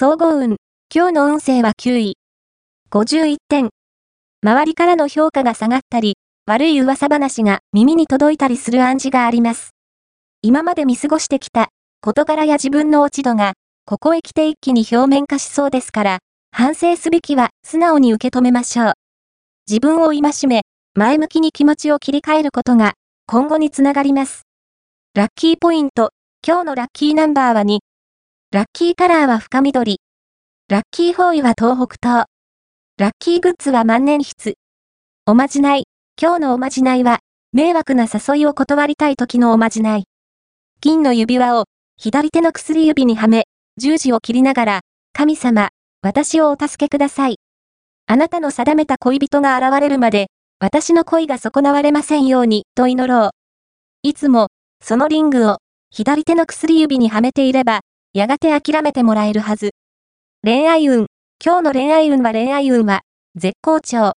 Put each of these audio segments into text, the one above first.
総合運。今日の運勢は9位。51点。周りからの評価が下がったり、悪い噂話が耳に届いたりする暗示があります。今まで見過ごしてきた事柄や自分の落ち度が、ここへ来て一気に表面化しそうですから、反省すべきは素直に受け止めましょう。自分を戒め、前向きに気持ちを切り替えることが、今後につながります。ラッキーポイント、今日のラッキーナンバーは2。ラッキーカラーは深緑。ラッキーフォーイは東北東。ラッキーグッズは万年筆。おまじない。今日のおまじないは、迷惑な誘いを断りたい時のおまじない。金の指輪を、左手の薬指にはめ、十字を切りながら、神様、私をお助けください。あなたの定めた恋人が現れるまで、私の恋が損なわれませんように、と祈ろう。いつも、そのリングを、左手の薬指にはめていれば、やがて諦めてもらえるはず。恋愛運。今日の恋愛運は恋愛運は、絶好調。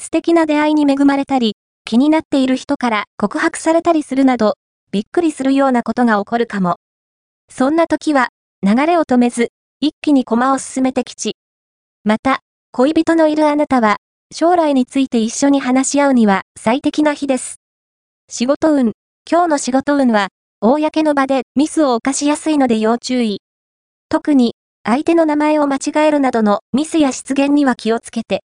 素敵な出会いに恵まれたり、気になっている人から告白されたりするなど、びっくりするようなことが起こるかも。そんな時は、流れを止めず、一気に駒を進めて吉。また、恋人のいるあなたは、将来について一緒に話し合うには最適な日です。仕事運。今日の仕事運は、公の場でミスを犯しやすいので要注意。特に、相手の名前を間違えるなどのミスや失言には気をつけて。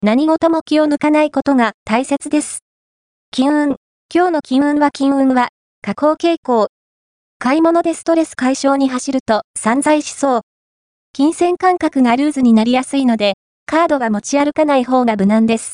何事も気を抜かないことが大切です。金運。今日の金運は金運は、下降傾向。買い物でストレス解消に走ると散財しそう。金銭感覚がルーズになりやすいので、カードは持ち歩かない方が無難です。